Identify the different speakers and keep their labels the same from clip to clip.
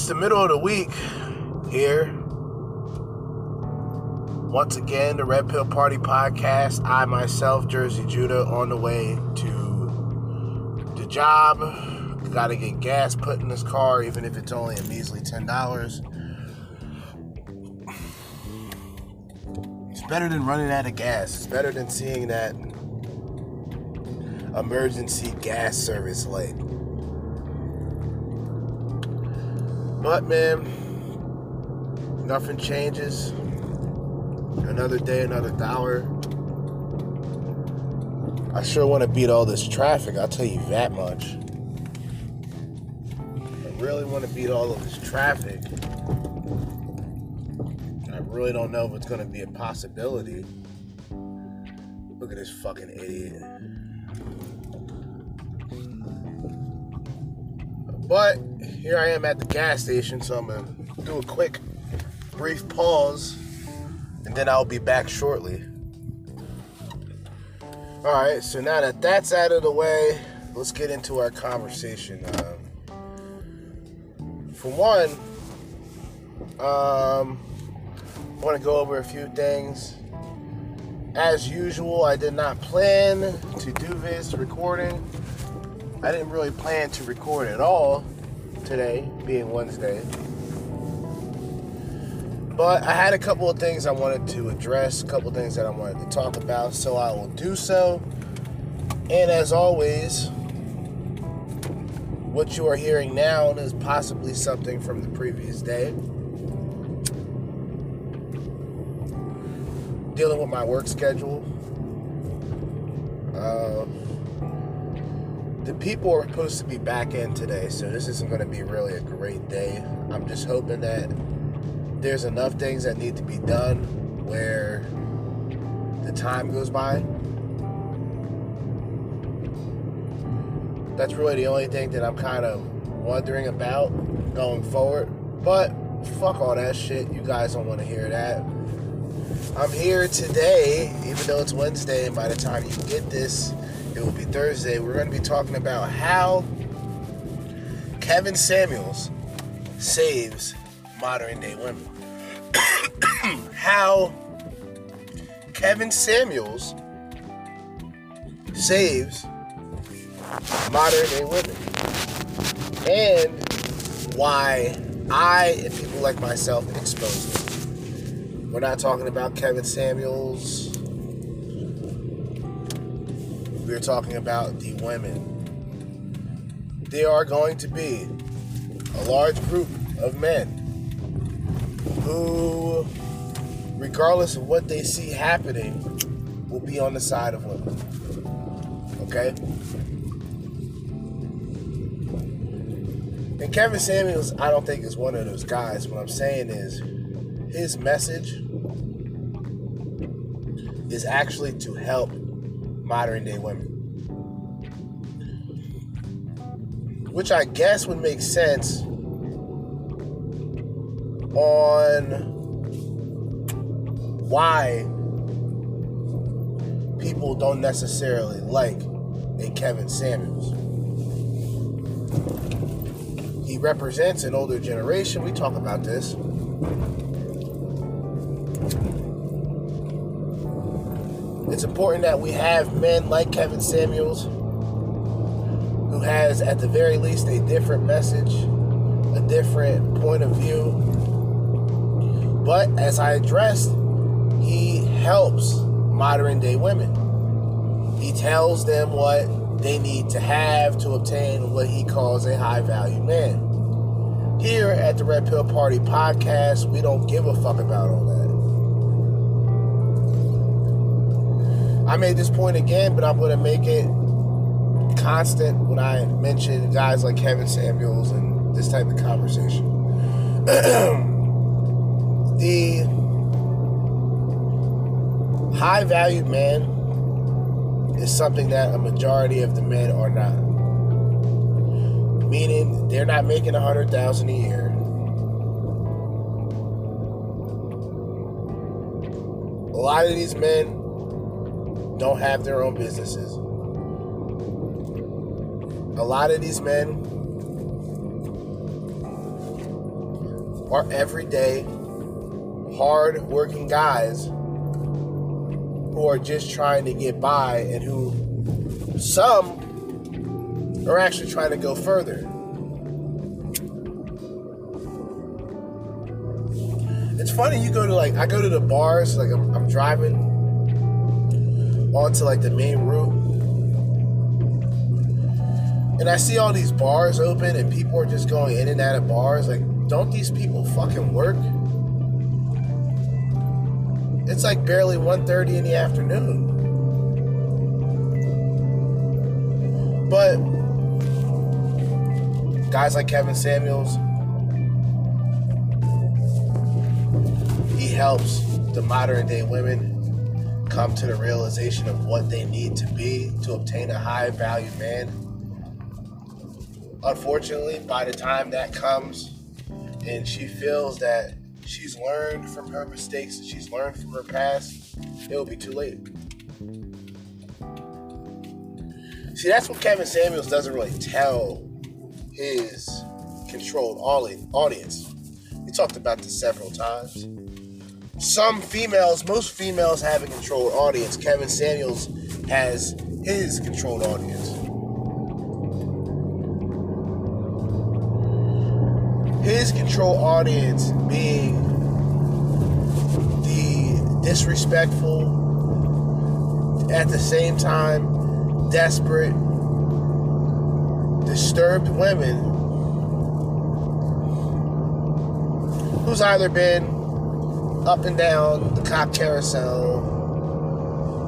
Speaker 1: It's the middle of the week here. Once again, the Red Pill Party podcast. I myself, Jerzee Judah, on the way to the job. Got to get gas put in this car, even if it's only a measly ten dollars. It's better than running out of gas. It's better than seeing that emergency gas service light. But man, nothing changes. Another day, another dollar. I sure want to beat all this traffic, I'll tell you that much. I really want to beat all of this traffic. I really don't know if it's going to be a possibility. Look at this fucking idiot. But here I am at the gas station, so I'm gonna do a quick, brief pause, and then I'll be back shortly. All right, so now that that's out of the way, let's get into our conversation. Um, for one, um, I want to go over a few things. As usual, I did not plan to do this recording. I didn't really plan to record at all today, being Wednesday. But I had a couple of things I wanted to address, a couple things that I wanted to talk about, so I will do so. And as always, what you are hearing now is possibly something from the previous day. Dealing with my work schedule. The people are supposed to be back in today, so this isn't going to be really a great day. I'm just hoping that there's enough things that need to be done where the time goes by. That's really the only thing that I'm kind of wondering about going forward. But fuck all that shit. You guys don't want to hear that. I'm here today, even though it's Wednesday, and by the time you get this, it will be Thursday. We're going to be talking about how Kevin Samuels saves modern day women. how Kevin Samuels saves modern day women. And why I and people like myself expose them. We're not talking about Kevin Samuels we're talking about the women. There are going to be a large group of men who, regardless of what they see happening, will be on the side of women. Okay? And Kevin Samuels, I don't think is one of those guys. What I'm saying is, his message is actually to help modern day women. Which I guess would make sense on why people don't necessarily like a Kevin Samuels. He represents an older generation. We talk about this. It's important that we have men like Kevin Samuels who has, at the very least, a different message, a different point of view. But as I addressed, he helps modern day women. He tells them what they need to have to obtain what he calls a high value man. Here at the Red Pill Party podcast, we don't give a fuck about all that. I made this point again, but I'm going to make it constant when I mention guys like Kevin Samuels and this type of conversation. the high valued man is something that a majority of the men are not. Meaning they're not making a hundred thousand a year. A lot of these men don't have their own businesses. a lot of these men are everyday, hard working guys who are just trying to get by and who some are actually trying to go further. It's funny, you go to like, I go to the bars, like I'm, I'm driving onto like the main route. And I see all these bars open and people are just going in and out of bars. Like, don't these people fucking work? It's like barely 1.30 in the afternoon. But guys like Kevin Samuels, he helps the modern day women come to the realization of what they need to be to obtain a high value man. Unfortunately, by the time that comes and she feels that she's learned from her mistakes and she's learned from her past, it'll be too late. See, that's what Kevin Samuels doesn't really tell his controlled audience. We talked about this several times. Some females, most females have a controlled audience. Kevin Samuels has his controlled audience. His control audience being the disrespectful, at the same time, desperate, disturbed women who's either been up and down the cock carousel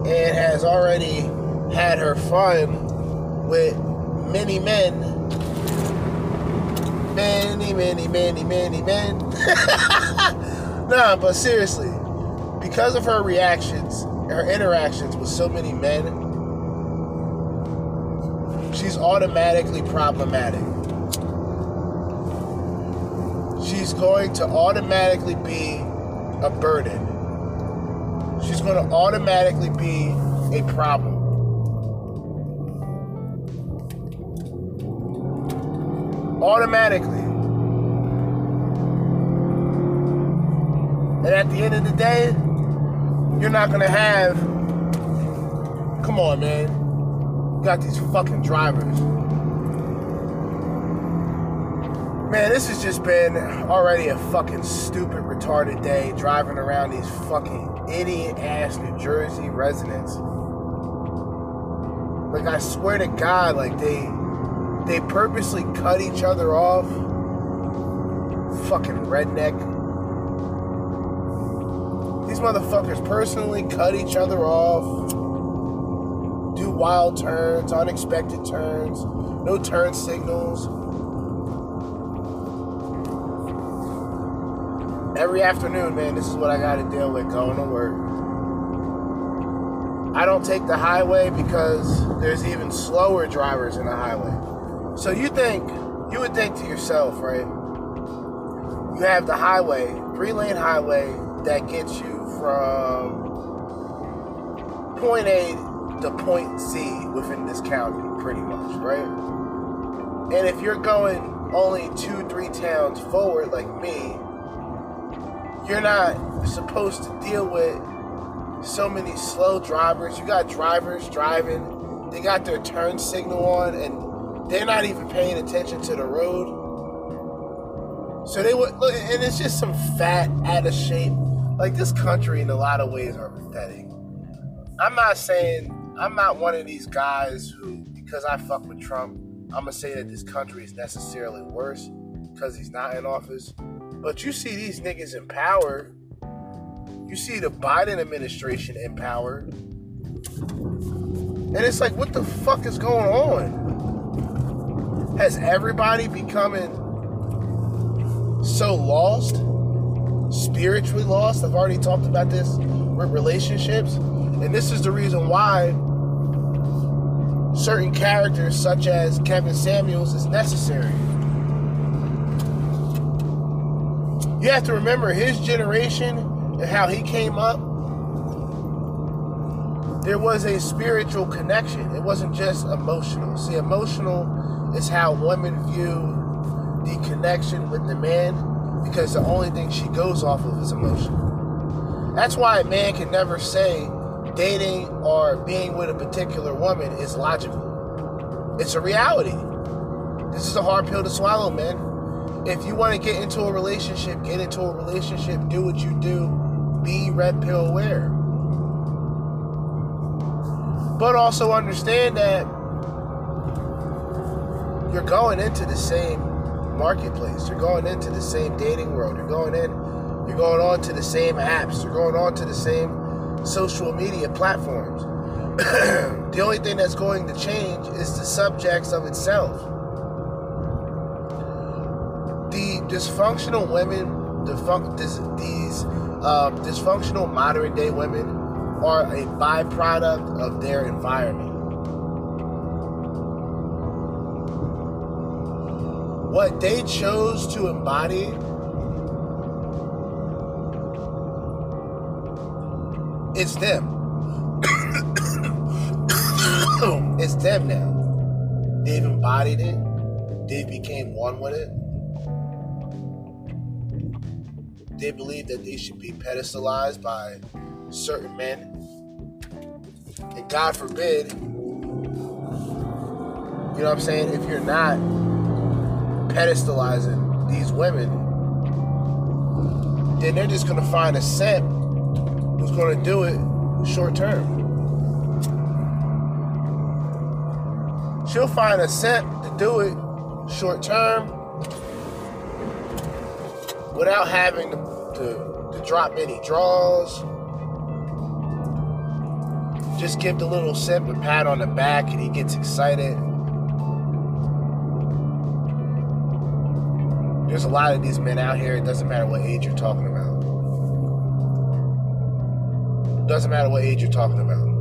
Speaker 1: and has already had her fun with many men many, many, many, many men. nah, but seriously, because of her reactions, her interactions with so many men, she's automatically problematic. She's going to automatically be a burden. She's going to automatically be a problem. automatically. And at the end of the day, you're not gonna have. Come on, man. You got these fucking drivers. Man, this has just been already a fucking stupid, retarded day driving around these fucking idiot ass New Jersey residents. Like, I swear to God, like, they they purposely cut each other off. Fucking redneck. These motherfuckers personally cut each other off. Do wild turns, unexpected turns, no turn signals. Every afternoon, man, this is what I gotta deal with going to work. I don't take the highway because there's even slower drivers in the highway. So you think, you would think to yourself, right? You have the highway, three lane highway that gets you from point A to point Z within this county, pretty much, right? And if you're going only two, three towns forward like me, you're not supposed to deal with so many slow drivers. You got drivers driving, they got their turn signal on, and they're not even paying attention to the road. So they would look, and it's just some fat, out of shape. Like this country, in a lot of ways, are pathetic. I'm not saying I'm not one of these guys who, because I fuck with Trump, I'm gonna say that this country is necessarily worse because he's not in office. But you see these niggas in power. You see the Biden administration in power. And it's like, what the fuck is going on? Has everybody becoming so lost, spiritually lost? I've already talked about this with relationships. And this is the reason why certain characters, such as Kevin Samuels, is necessary. You have to remember his generation and how he came up. there was a spiritual connection. It wasn't just emotional. See, emotional is how women view the connection with the man because the only thing she goes off of is emotion. That's why a man can never say dating or being with a particular woman is logical. It's a reality. This is a hard pill to swallow, man. If you want to get into a relationship, get into a relationship, do what you do, be red pill aware. But also understand that you're going into the same marketplace. You're going into the same dating world. You're going in, you're going on to the same apps. You're going on to the same social media platforms. the only thing that's going to change is the subjects of itself. The dysfunctional women, these um, dysfunctional modern day women are a byproduct of their environment. What they chose to embody it's them. it's them now. They've embodied it. They became one with it. They believe that they should be pedestalized by certain men. And God forbid, you know what I'm saying, if you're not pedestalizing these women, then they're just gonna find a simp who's gonna do it short term. She'll find a simp to do it short term without having to, to, to drop any draws. Just give the little simp a pat on the back and he gets excited. There's a lot of these men out here, it doesn't matter what age you're talking about. It doesn't matter what age you're talking about.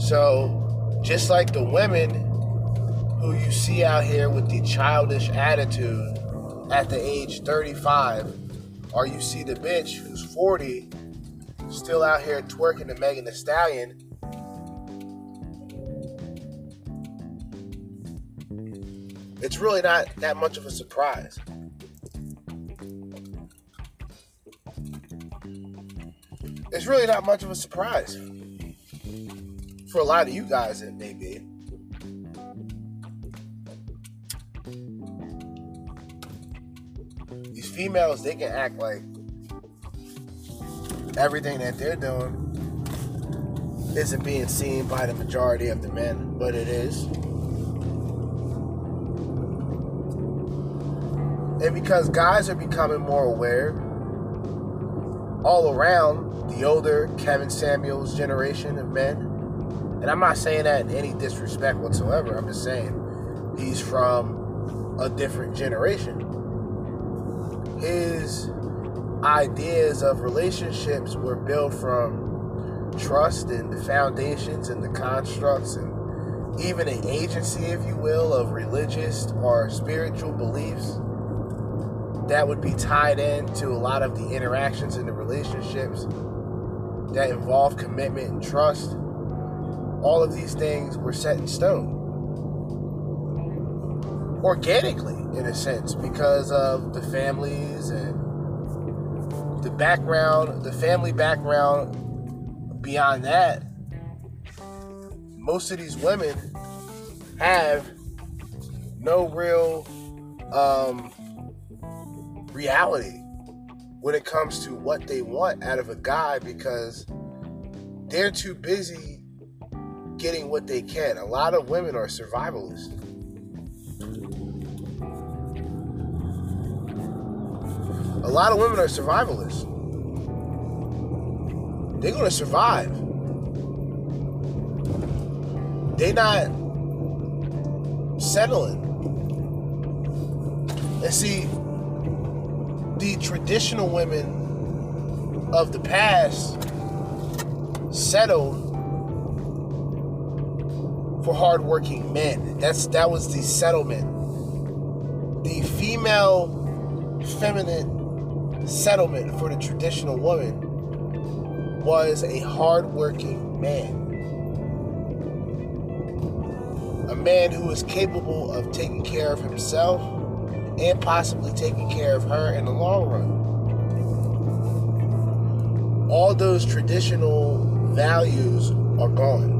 Speaker 1: So, just like the women who you see out here with the childish attitude at the age 35, or you see the bitch who's 40 still out here twerking to Megan Thee Stallion. It's really not that much of a surprise. It's really not much of a surprise. For a lot of you guys, it may be. Females, they can act like everything that they're doing isn't being seen by the majority of the men, but it is. And because guys are becoming more aware all around the older Kevin Samuels generation of men, and I'm not saying that in any disrespect whatsoever, I'm just saying he's from a different generation. His ideas of relationships were built from trust and the foundations and the constructs and even an agency, if you will, of religious or spiritual beliefs that would be tied into a lot of the interactions and the relationships that involve commitment and trust. All of these things were set in stone organically, in a sense, because of the families and the background, the family background beyond that, most of these women have no real um, reality when it comes to what they want out of a guy because they're too busy getting what they can. A lot of women are survivalists. A lot of women are survivalists. They're gonna survive. They're not settling. And see, the traditional women of the past settled for hardworking men. That's that was the settlement. The female feminine settlement for the traditional woman was a hardworking man. A man who is capable of taking care of himself and possibly taking care of her in the long run. All those traditional values are gone.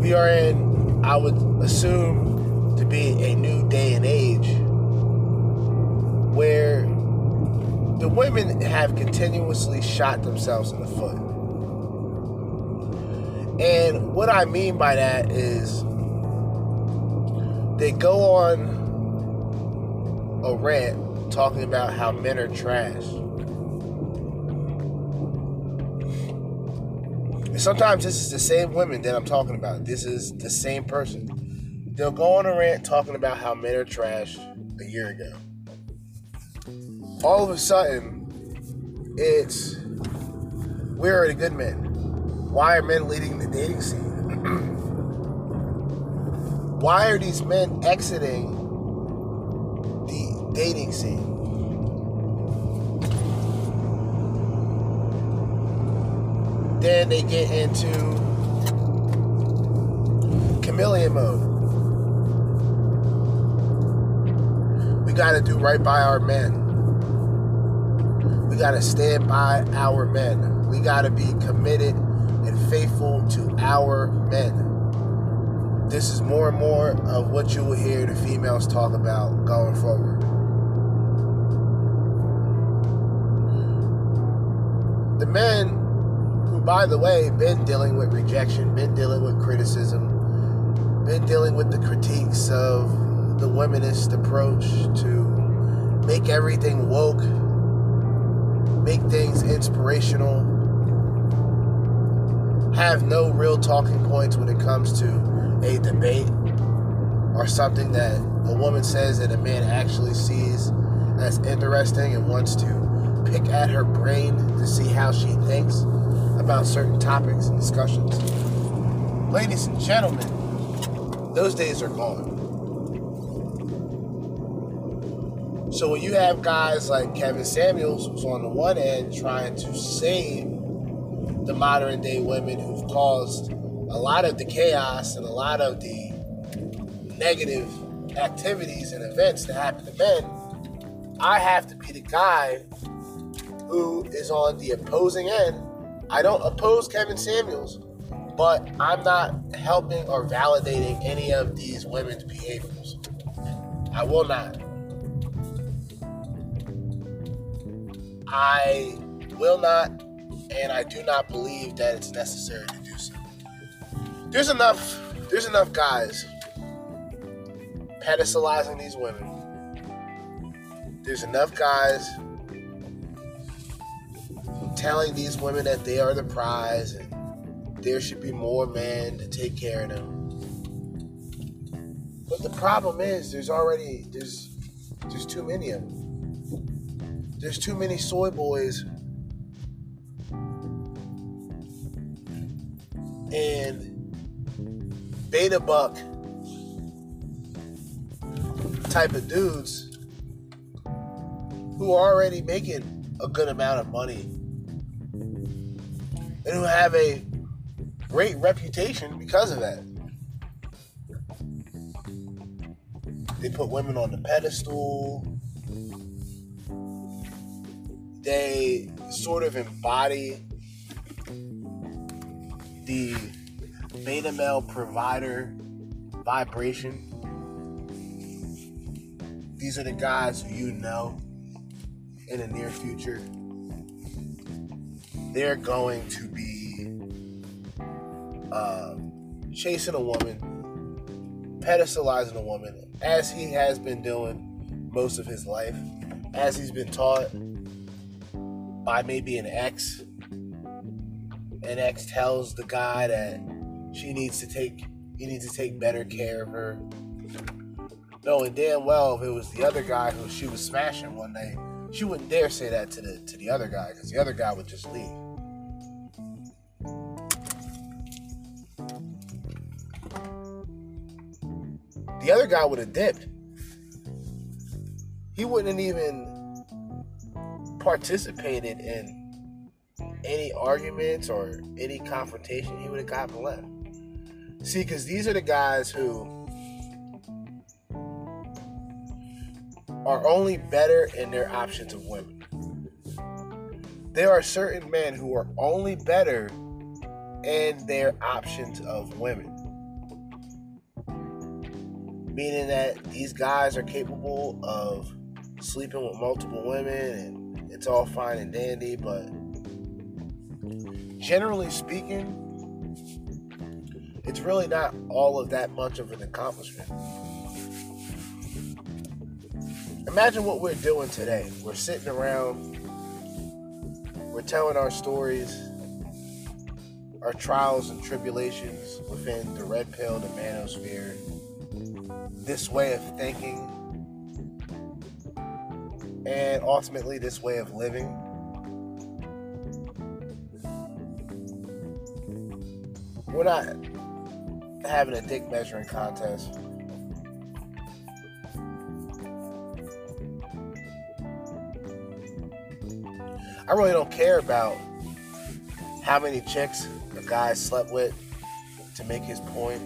Speaker 1: We are in, I would assume, to be a new day and age where the women have continuously shot themselves in the foot. And what I mean by that is they go on a rant talking about how men are trash. And sometimes this is the same women that I'm talking about. This is the same person. They'll go on a rant talking about how men are trash a year ago all of a sudden, it's where are the good men? Why are men leading the dating scene? Why are these men exiting the dating scene? Then they get into chameleon mode. We got to do right by our men got to stand by our men. We got to be committed and faithful to our men. This is more and more of what you will hear the females talk about going forward. The men, who, by the way, been dealing with rejection, been dealing with criticism, been dealing with the critiques of the womanist approach to make everything woke make things inspirational, have no real talking points when it comes to a debate or something that a woman says that a man actually sees as interesting and wants to pick at her brain to see how she thinks about certain topics and discussions. Ladies and gentlemen, those days are gone. So when you have guys like Kevin Samuels, who's on the one end trying to save the modern day women who've caused a lot of the chaos and a lot of the negative activities and events that happen to men, I have to be the guy who is on the opposing end. I don't oppose Kevin Samuels, but I'm not helping or validating any of these women's behaviors. I will not. I will not, and I do not believe that it's necessary to do so. There's enough. There's enough guys pedestalizing these women. There's enough guys telling these women that they are the prize and there should be more men to take care of them. But the problem is there's already there's there's too many of them. There's too many soy boys. And beta buck type of dudes who are already making a good amount of money and who have a great reputation because of that. They put women on the pedestal they sort of embody the beta male provider vibration. These are the guys who you know in the near future. They're going to be uh, chasing a woman, pedestalizing a woman, as he has been doing most of his life, as he's been taught by maybe an ex. An ex tells the guy that she needs to take he needs to take better care of her. Knowing damn well if it was the other guy who she was smashing one day, she wouldn't dare say that to the to the other guy because the other guy would just leave. The other guy would have dipped. He wouldn't even participated in any arguments or any confrontation, he would have gotten left. See, because these are the guys who are only better in their options of women. There are certain men who are only better in their options of women. Meaning that these guys are capable of sleeping with multiple women and it's all fine and dandy, but generally speaking, it's really not all of that much of an accomplishment. Imagine what we're doing today. We're sitting around, we're telling our stories, our trials and tribulations within the red pill, the manosphere, this way of thinking, and ultimately this way of living. We're not having a dick measuring contest. I really don't care about how many chicks a guy slept with to make his point.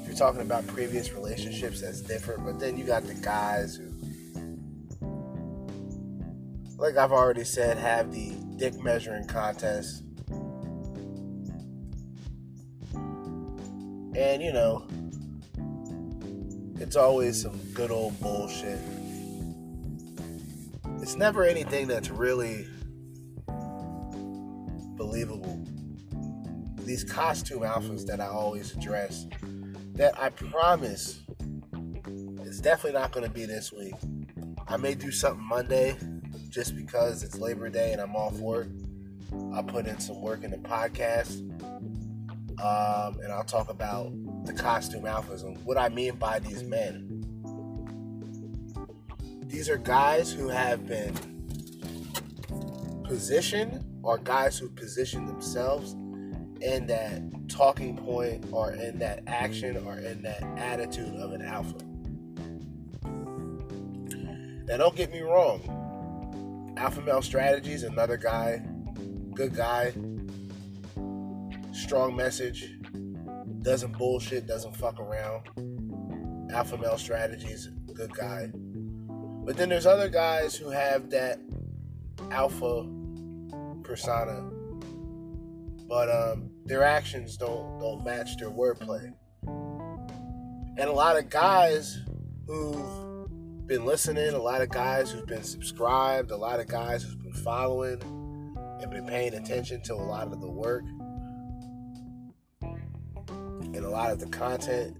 Speaker 1: If you're talking about previous relationships, that's different. But then you got the guys who, like I've already said, have the dick measuring contest. And, you know, it's always some good old bullshit. It's never anything that's really believable. These costume alphas that I always address, that I promise it's definitely not going to be this week. I may do something Monday just because it's Labor Day and I'm off work. I'll put in some work in the podcast um, and I'll talk about the costume alphas and what I mean by these men. These are guys who have been positioned or guys who position themselves in that talking point or in that action or in that attitude of an alpha. Now, don't get me wrong. Alpha Male Strategies, another guy, good guy, strong message, doesn't bullshit, doesn't fuck around. Alpha Male Strategies, good guy. But then there's other guys who have that alpha persona, but um, their actions don't don't match their wordplay. And a lot of guys who've been listening, a lot of guys who've been subscribed, a lot of guys who've been following and been paying attention to a lot of the work and a lot of the content,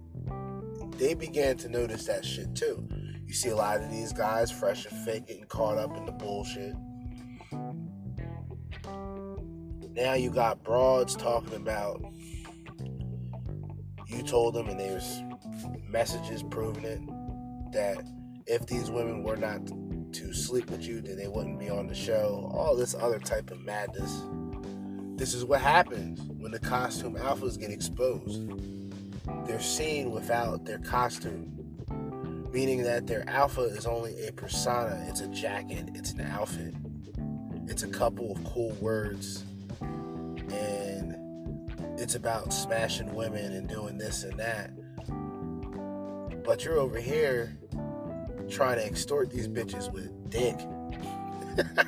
Speaker 1: they began to notice that shit too. You see a lot of these guys, fresh and fake, getting caught up in the bullshit. Now you got broads talking about you told them, and there's messages proving it that if these women were not to sleep with you, then they wouldn't be on the show. All this other type of madness. This is what happens when the costume alphas get exposed. They're seen without their costume meaning that their alpha is only a persona, it's a jacket, it's an outfit, it's a couple of cool words, and it's about smashing women and doing this and that. But you're over here trying to extort these bitches with dick.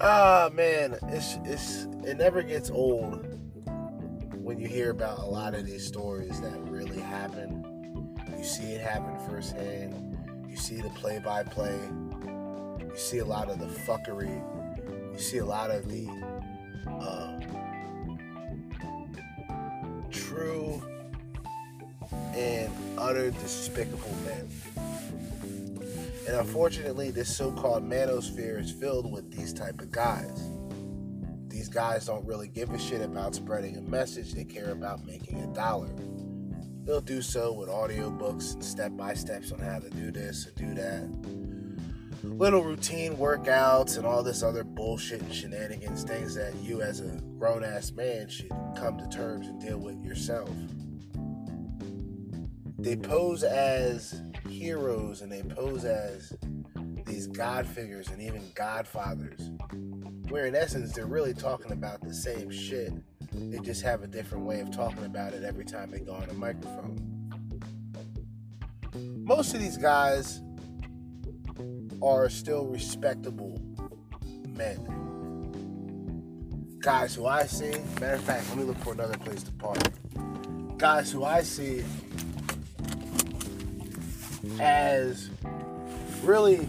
Speaker 1: Ah man, it's it's it never gets old when you hear about a lot of these stories that really happen you see it happen firsthand. You see the play by play. You see a lot of the fuckery. You see a lot of the uh, true utter despicable men. And unfortunately, this so-called manosphere is filled with these type of guys. These guys don't really give a shit about spreading a message. They care about making a dollar. They'll do so with audiobooks and step by steps on how to do this and do that. Little routine workouts and all this other bullshit and shenanigans, things that you as a grown ass man should come to terms and deal with yourself. They pose as heroes and they pose as these god figures and even godfathers where in essence they're really talking about the same shit. They just have a different way of talking about it every time they go on a microphone. Most of these guys are still respectable men. Guys who i see matter of fact let me look for another place to park. Guys who i see as really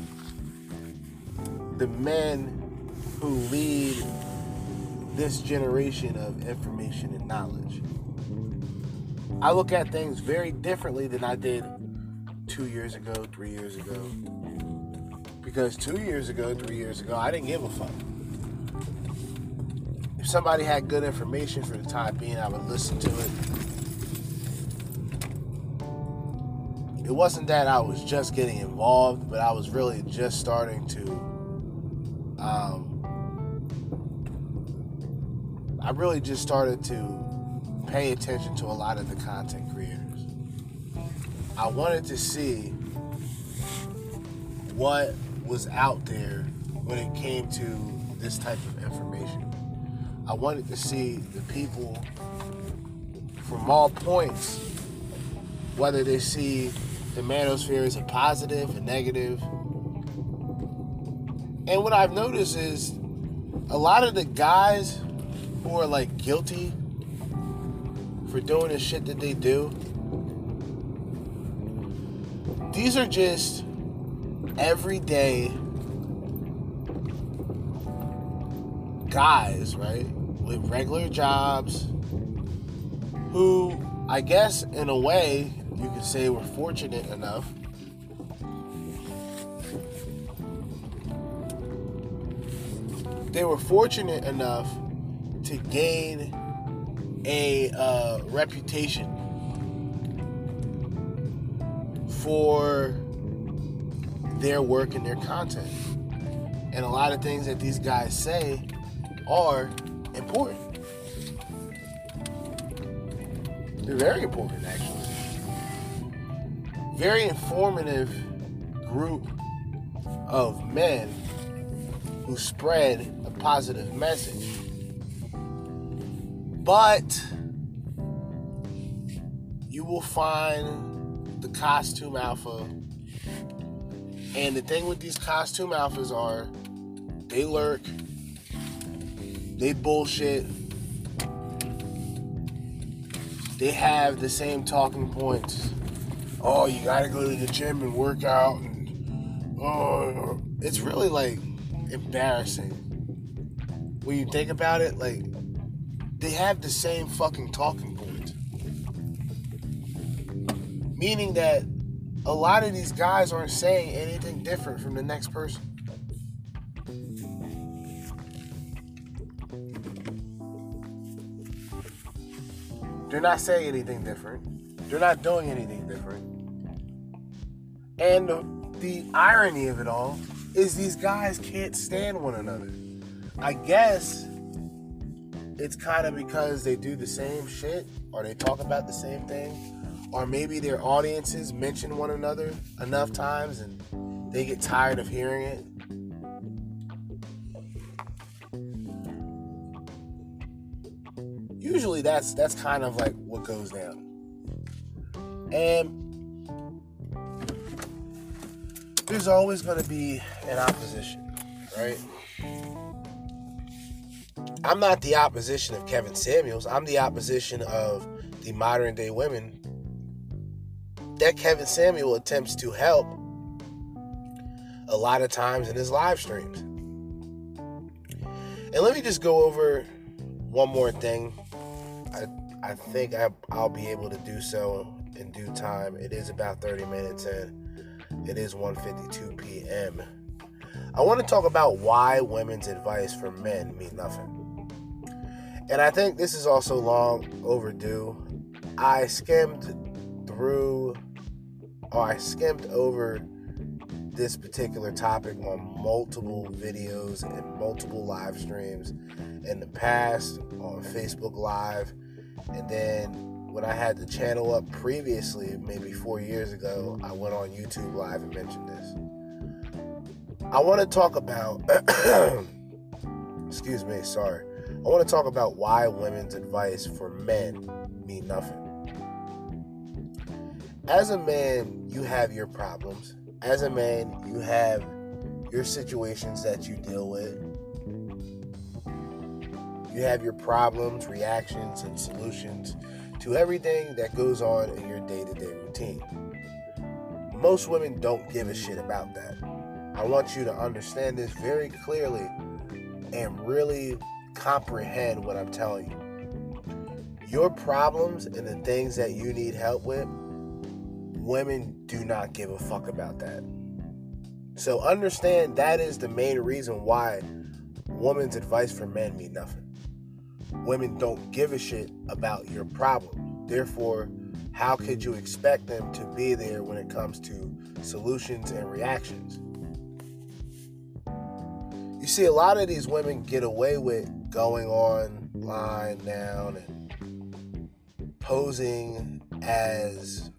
Speaker 1: the men who lead this generation of information and knowledge. I look at things very differently than I did two years ago, three years ago. Because two years ago, three years ago, I didn't give a fuck. If somebody had good information for the time being, I would listen to it. It wasn't that I was just getting involved, but I was really just starting to um, I really just started to pay attention to a lot of the content creators. I wanted to see what was out there when it came to this type of information. I wanted to see the people from all points, whether they see the manosphere is a positive, a negative. And what I've noticed is a lot of the guys who are like guilty for doing the shit that they do. These are just everyday guys, right? With regular jobs who, I guess, in a way, you could say we're fortunate enough they were fortunate enough to gain a uh, reputation for their work and their content. And a lot of things that these guys say are important. They're very important, actually. Very informative group of men who spread a positive message. But you will find the costume alpha. And the thing with these costume alphas are they lurk, they bullshit, they have the same talking points. Oh, you gotta go to the gym and work out and oh it's really like embarrassing. When you think about it, like they have the same fucking talking points. Meaning that a lot of these guys aren't saying anything different from the next person. They're not saying anything different. They're not doing anything different. And the, irony of it all is these guys can't stand one another. I guess it's kind of because they do the same shit or they talk about the same thing or maybe their audiences mention one another enough times and they get tired of hearing it usually that's that's kind of like what goes down and there's always going to be an opposition right I'm not the opposition of Kevin Samuels. I'm the opposition of the modern day women that Kevin Samuel attempts to help a lot of times in his live streams. And let me just go over one more thing. I I think I, I'll be able to do so in due time. It is about 30 minutes and it is 1:52 p.m. I want to talk about why women's advice for men mean nothing. And I think this is also long overdue. I skimmed through, or I skimmed over this particular topic on multiple videos and multiple live streams in the past on Facebook Live and then when I had the channel up previously, maybe four years ago, I went on YouTube Live and mentioned this. I want to talk about, excuse me, sorry. I want to talk about why women's advice for men mean nothing. As a man, you have your problems. As a man, you have your situations that you deal with. You have your problems, reactions, and solutions to everything that goes on in your day to day routine. Most women don't give a shit about that. I want you to understand this very clearly and really comprehend what I'm telling you. Your problems and the things that you need help with, women do not give a fuck about that. So understand that is the main reason why women's advice for men mean nothing. Women don't give a shit about your problem. Therefore, how could you expect them to be there when it comes to solutions and reactions? You see, a lot of these women get away with going online now and posing as,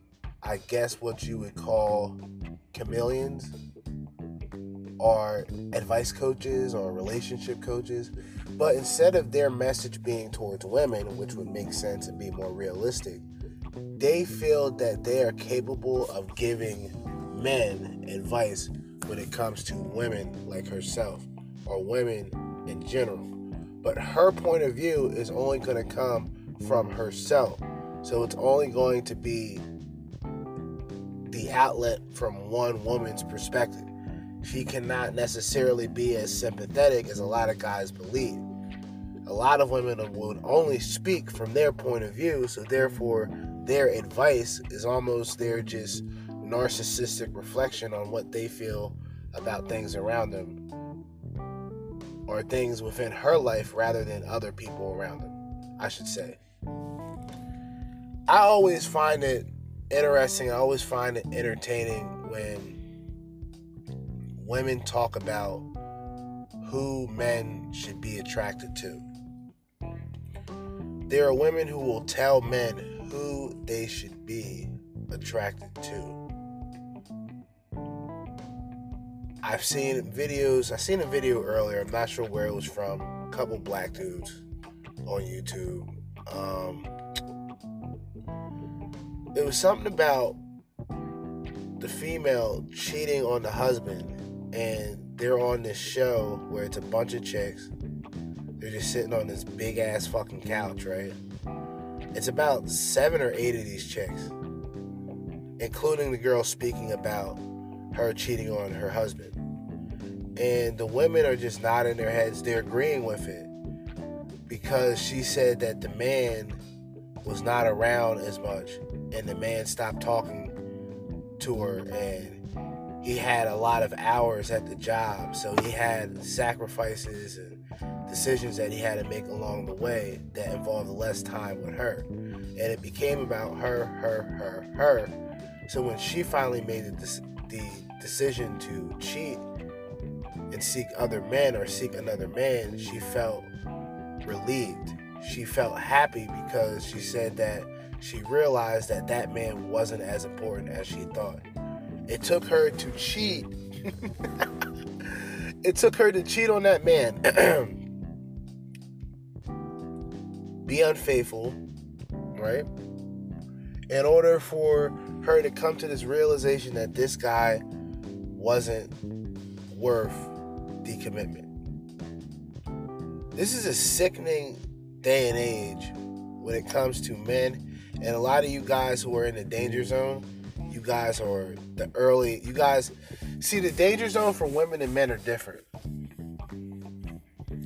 Speaker 1: I guess, what you would call chameleons or advice coaches or relationship coaches. But instead of their message being towards women, which would make sense and be more realistic, they feel that they are capable of giving men advice when it comes to women like herself or women in general. But her point of view is only going to come from herself. So it's only going to be the outlet from one woman's perspective. She cannot necessarily be as sympathetic as a lot of guys believe. A lot of women would only speak from their point of view, so therefore their advice is almost their just narcissistic reflection on what they feel about things around them or things within her life rather than other people around them, I should say. I always find it interesting, I always find it entertaining when women talk about who men should be attracted to. There are women who will tell men who they should be attracted to. I've seen videos. I seen a video earlier. I'm not sure where it was from. A couple black dudes on YouTube. Um, it was something about the female cheating on the husband, and they're on this show where it's a bunch of chicks. They're just sitting on this big ass fucking couch, right? It's about seven or eight of these chicks, including the girl speaking about her cheating on her husband. And the women are just nodding their heads, they're agreeing with it. Because she said that the man was not around as much and the man stopped talking to her and he had a lot of hours at the job so he had sacrifices and decisions that he had to make along the way that involved less time with her and it became about her her her her so when she finally made the, the decision to cheat and seek other men or seek another man, she felt relieved. She felt happy because she said that she realized that that man wasn't as important as she thought. It took her to cheat. it took her to cheat on that man. Be unfaithful, right? In order for her to come to this realization that this guy wasn't worth the commitment. This is a sickening day and age when it comes to men. And a lot of you guys who are in the danger zone, you guys are the early, you guys see the danger zone for women and men are different.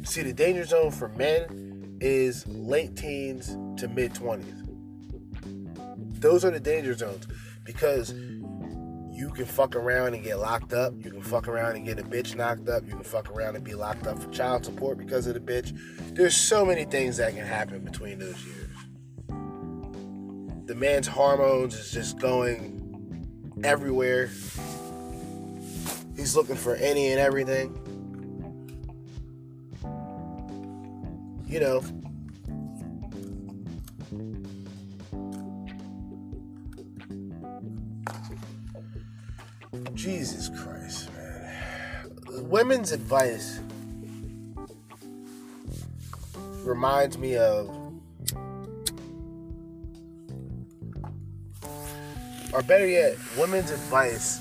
Speaker 1: See, the danger zone for men is late teens to mid 20s. Those are the danger zones because you can fuck around and get locked up. You can fuck around and get a bitch knocked up. You can fuck around and be locked up for child support because of the bitch. There's so many things that can happen between those years. The man's hormones is just going everywhere. He's looking for any and everything. You know. Jesus Christ, man. Women's advice reminds me of or better yet, women's advice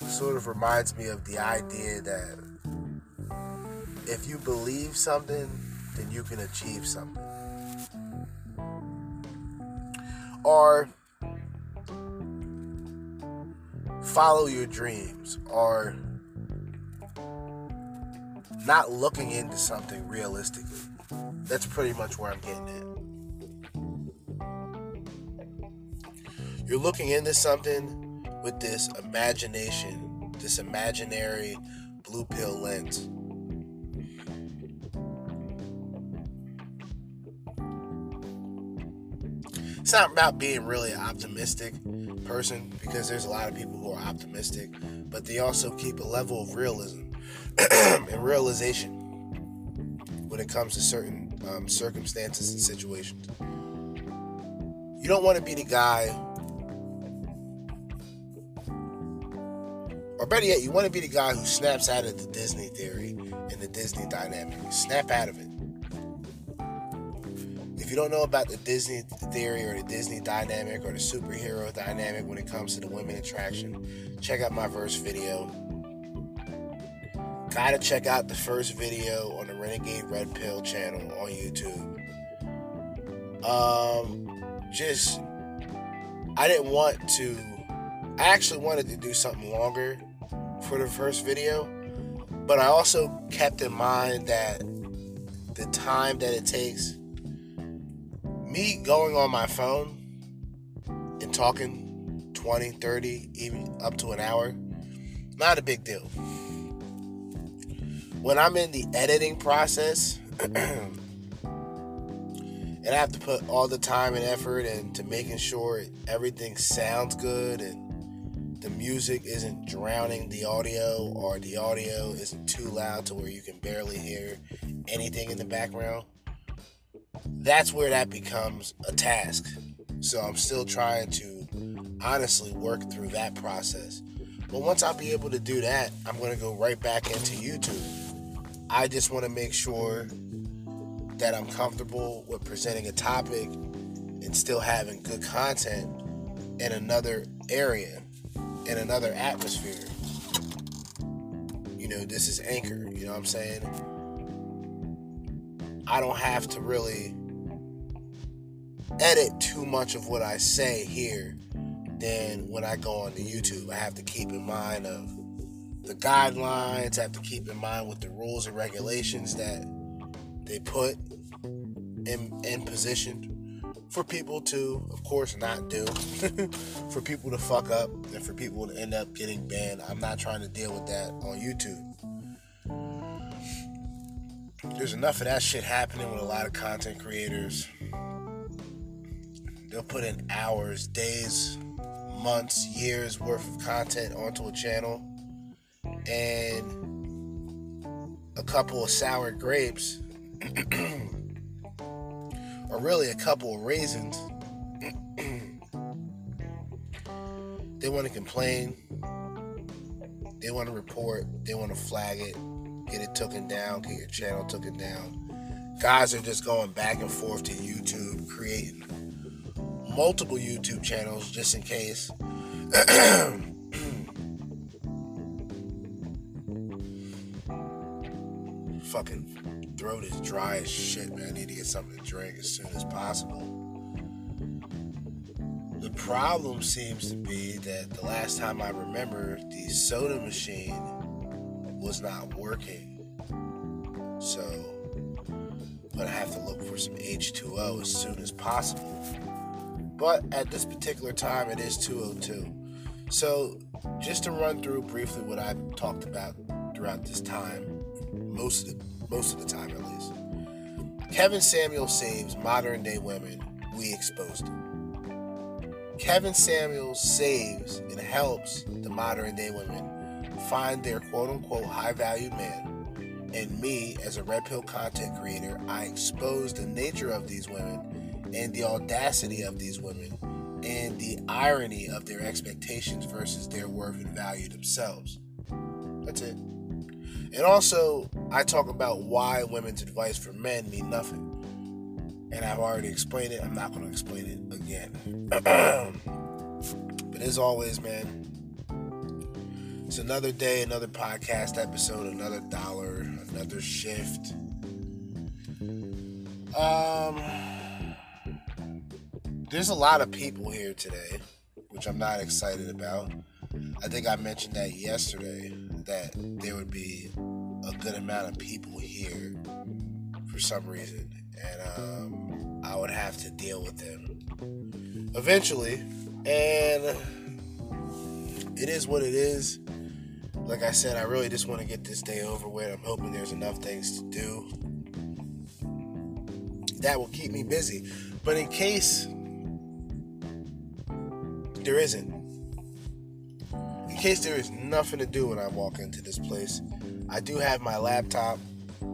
Speaker 1: sort of reminds me of the idea that if you believe something, then you can achieve something. Or follow your dreams, or not looking into something realistically. That's pretty much where I'm getting at. You're looking into something with this imagination, this imaginary blue pill lens. It's not about being really an optimistic person because there's a lot of people who are optimistic, but they also keep a level of realism and realization when it comes to certain um, circumstances and situations. You don't want to be the guy Or better yet, you want to be the guy who snaps out of the Disney theory and the Disney dynamic. Snap out of it. If you don't know about the Disney theory or the Disney dynamic or the superhero dynamic when it comes to the women attraction, check out my first video. Gotta check out the first video on the Renegade Red Pill channel on YouTube. Um, just, I didn't want to, I actually wanted to do something longer for the first video, but I also kept in mind that the time that it takes me going on my phone and talking 20, 30, even up to an hour, not a big deal. When I'm in the editing process, and I have to put all the time and effort into making sure everything sounds good and the music isn't drowning the audio or the audio isn't too loud to where you can barely hear anything in the background, that's where that becomes a task. So I'm still trying to honestly work through that process. But once I'll be able to do that, I'm going to go right back into YouTube. I just want to make sure that I'm comfortable with presenting a topic and still having good content in another area in another atmosphere. You know, this is Anchor, you know what I'm saying? I don't have to really edit too much of what I say here than when I go on to YouTube. I have to keep in mind of the guidelines, I have to keep in mind with the rules and regulations that they put in in position for people to, of course, not do, for people to fuck up, and for people to end up getting banned. I'm not trying to deal with that on YouTube. There's enough of that shit happening with a lot of content creators. They'll put in hours, days, months, years worth of content onto a channel, and a couple of sour grapes or really a couple of reasons. they want to complain. They want to report. They want to flag it, get it taken down, get your channel taken down. Guys are just going back and forth to YouTube, creating multiple YouTube channels just in case. Fucking throat is dry as shit, man. I need to get something to drink as soon as possible. The problem seems to be that the last time I remember, the soda machine was not working. So, I'm gonna have to look for some H2O as soon as possible. But at this particular time, it is 202. So, just to run through briefly what I've talked about throughout this time, most of the, most of the time at least. Kevin Samuels saves modern day women. We exposed him. Kevin Samuels saves and helps the modern day women find their quote unquote high valued man. And me, as a Red Pill content creator, I expose the nature of these women and the audacity of these women and the irony of their expectations versus their worth and value themselves. That's it. And also, I talk about why women's advice for men mean nothing. And I've already explained it. I'm not going to explain it again. but as always, man, it's another day, another podcast episode, another dollar, another shift. Um, there's a lot of people here today, which I'm not excited about. I think I mentioned that yesterday that there would be a good amount of people here for some reason, and um, I would have to deal with them eventually. And it is what it is. Like I said, I really just want to get this day over with. I'm hoping there's enough things to do that will keep me busy. But in case there isn't, case there is nothing to do when I walk into this place, I do have my laptop.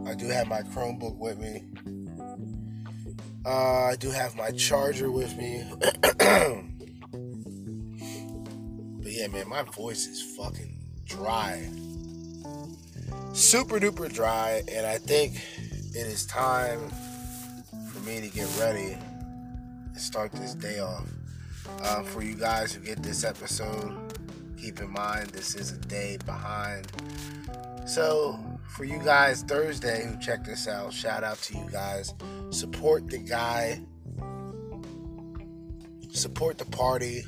Speaker 1: I do have my Chromebook with me. Uh, I do have my charger with me. but yeah, man, my voice is fucking dry. Super duper dry, and I think it is time for me to get ready and start this day off. Uh, for you guys who get this episode, keep in mind this is a day behind. So, for you guys Thursday who checked this out, shout out to you guys. Support the guy, support the party.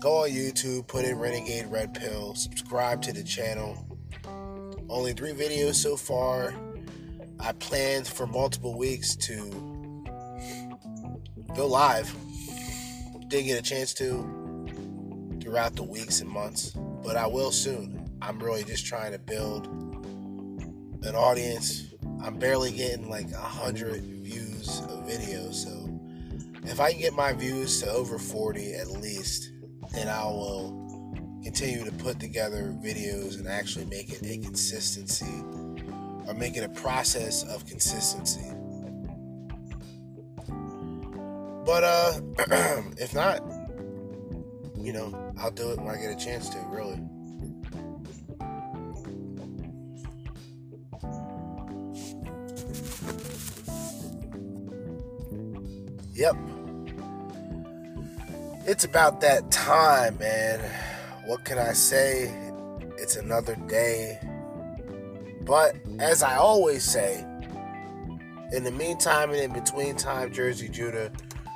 Speaker 1: Go on YouTube, put in Renegade Red Pill, subscribe to the channel. Only three videos so far. I planned for multiple weeks to go live. Didn't get a chance to throughout the weeks and months, but I will soon. I'm really just trying to build an audience. I'm barely getting like a hundred views a video, so if I can get my views to over 40 at least, then I will continue to put together videos and actually make it a consistency or make it a process of consistency. But uh if not, you know, I'll do it when I get a chance to, really. Yep. It's about that time, man. What can I say? It's another day. But as I always say, in the meantime and in between time, Jerzee Judah,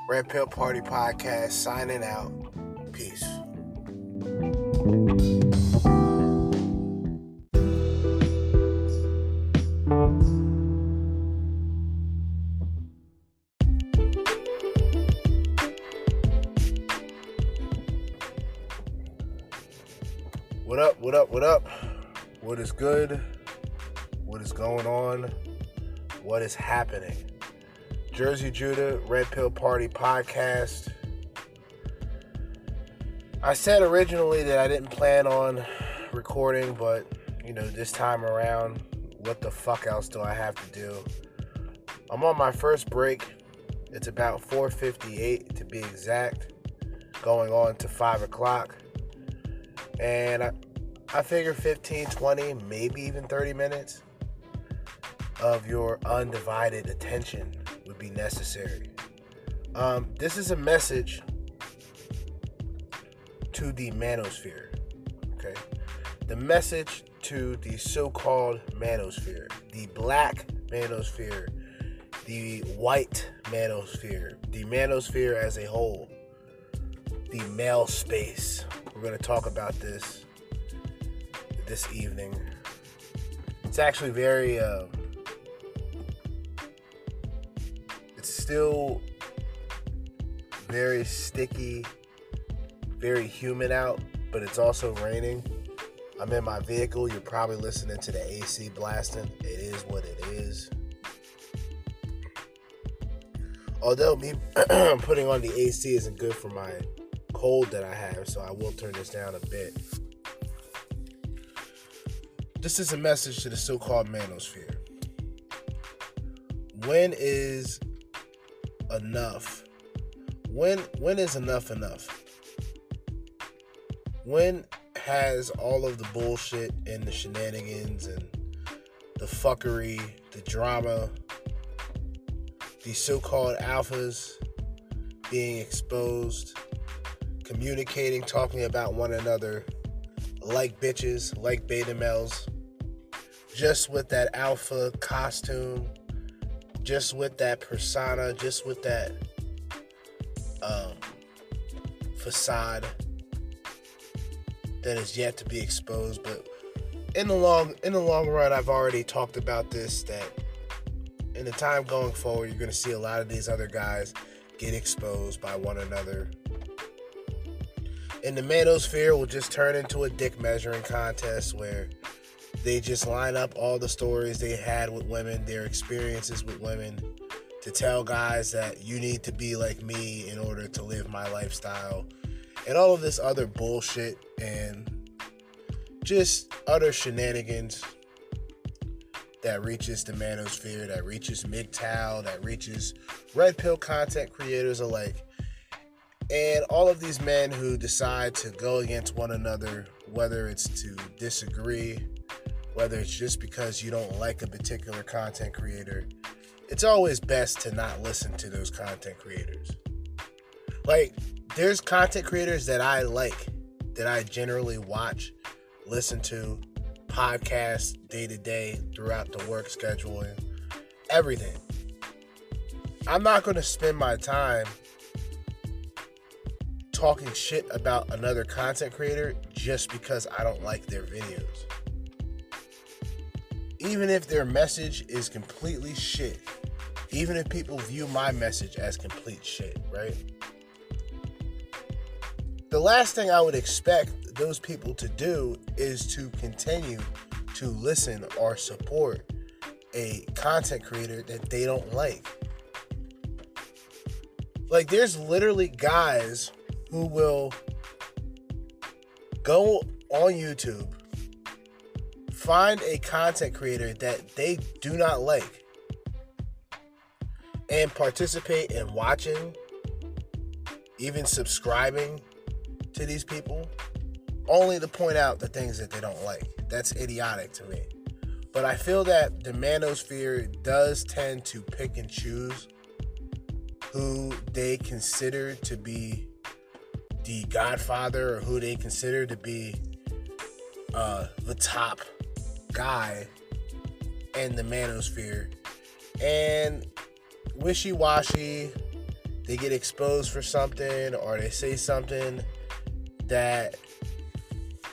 Speaker 1: Red Pill Party Podcast signing out. Peace. What up, what up, what up? What is good? What is going on? What is happening? Jerzee Judah, Red Pill Party Podcast. I said originally that I didn't plan on recording, but you know, this time around, what the fuck else do I have to do? I'm on my first break. It's about 4:58 to be exact, going on to five o'clock. And I, I figure 15, 20, maybe even 30 minutes of your undivided attention would be necessary. Um, this is a message to the manosphere. Okay, the message to the so-called manosphere, the black manosphere, the white manosphere, the manosphere as a whole, the male space. We're going to talk about this this evening. It's actually very, uh, it's still very sticky, very humid out, but it's also raining. I'm in my vehicle. You're probably listening to the AC blasting. It is what it is. Although me putting on the AC isn't good for my cold that I have, so I will turn this down a bit. This is a message to the so called manosphere. When is enough? when when is enough enough? When has all of the bullshit and the shenanigans and the fuckery, the drama, these so-called alphas being exposed, communicating, talking about one another like bitches, like beta males, just with that alpha costume, just with that persona, just with that um, facade that is yet to be exposed. But in the long in the long run, I've already talked about this that in the time going forward, you're going to see a lot of these other guys get exposed by one another. And the manosphere will just turn into a dick measuring contest where they just line up all the stories they had with women, their experiences with women, to tell guys that you need to be like me in order to live my lifestyle, and all of this other bullshit and just utter shenanigans that reaches the manosphere, that reaches MGTOW, that reaches red pill content creators alike. And all of these men who decide to go against one another, whether it's to disagree, whether it's just because you don't like a particular content creator, it's always best to not listen to those content creators. Like, there's content creators that I like, that I generally watch, listen to, podcast day to day throughout the work schedule and everything. I'm not going to spend my time talking shit about another content creator just because I don't like their videos. Even if their message is completely shit, even if people view my message as complete shit, right? The last thing I would expect those people to do is to continue to listen or support a content creator that they don't like. Like, there's literally guys who will go on YouTube, find a content creator that they do not like, and participate in watching, even subscribing to these people, only to point out the things that they don't like. That's idiotic to me. But I feel that the manosphere does tend to pick and choose who they consider to be the godfather or who they consider to be uh, the top guy in the manosphere. And wishy washy, they get exposed for something or they say something that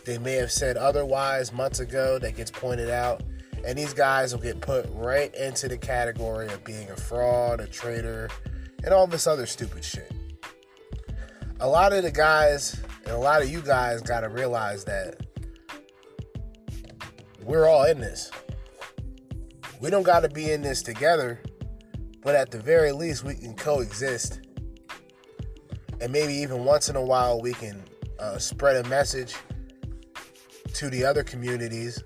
Speaker 1: they may have said otherwise months ago that gets pointed out. And these guys will get put right into the category of being a fraud, a traitor, and all this other stupid shit. A lot of the guys and a lot of you guys got to realize that we're all in this. We don't got to be in this together, but at the very least, we can coexist. And maybe even once in a while, we can uh, spread a message to the other communities.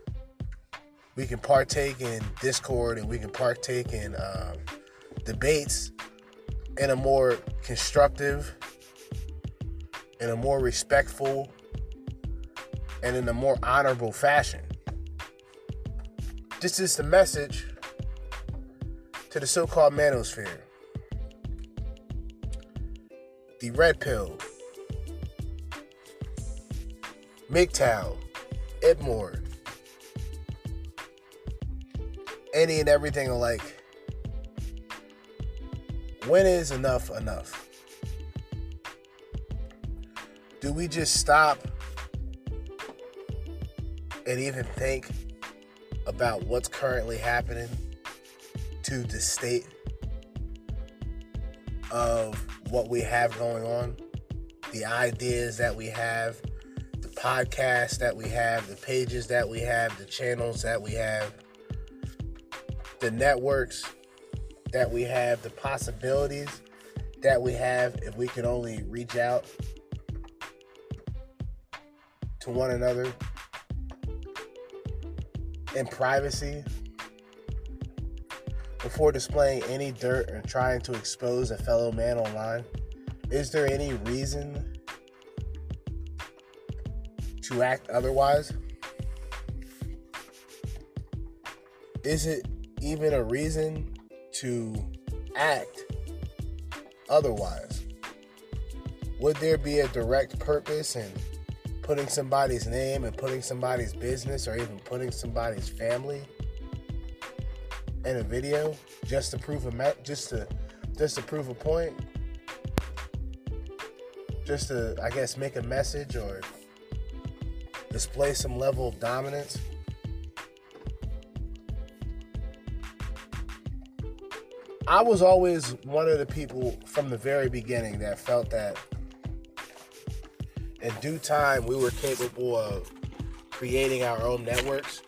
Speaker 1: We can partake in Discord and we can partake in um, debates in a more constructive, in a more respectful, and in a more honorable fashion. This is the message to the so called manosphere. The red pill. MGTOW. Edmore. Any and everything alike. When is enough enough? Do we just stop and even think about what's currently happening to the state of what we have going on, the ideas that we have, podcasts that we have, the pages that we have, the channels that we have, the networks that we have, the possibilities that we have if we can only reach out to one another in privacy before displaying any dirt or trying to expose a fellow man online. is there any reason to act otherwise? Is it even a reason to act otherwise? Would there be a direct purpose in putting somebody's name and putting somebody's business or even putting somebody's family in a video just to prove a just to just to prove a point? Just to I guess make a message or display some level of dominance? I was always one of the people from the very beginning that felt that in due time we were capable of creating our own networks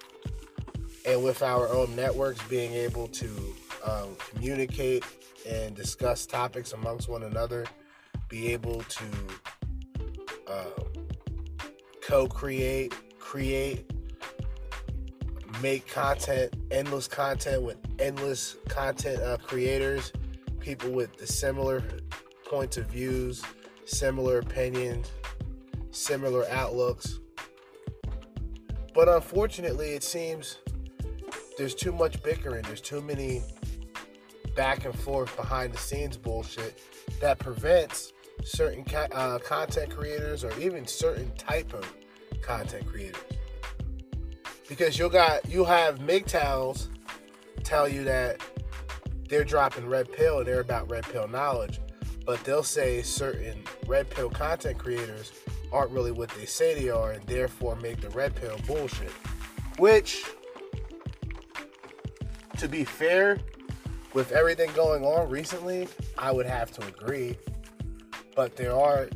Speaker 1: and with our own networks being able to um, communicate and discuss topics amongst one another be able to uh, co-create create make content, endless content with endless content uh, creators, people with the similar points of views, similar opinions, similar outlooks. But unfortunately, it seems there's too much bickering, there's too many back and forth behind the scenes bullshit that prevents certain uh, content creators or even certain type of content creators because you got you have MGTOWs tell you that they're dropping red pill and they're about red pill knowledge, but they'll say certain red pill content creators aren't really what they say they are and therefore make the red pill bullshit. Which, to be fair, with everything going on recently, I would have to agree. But there are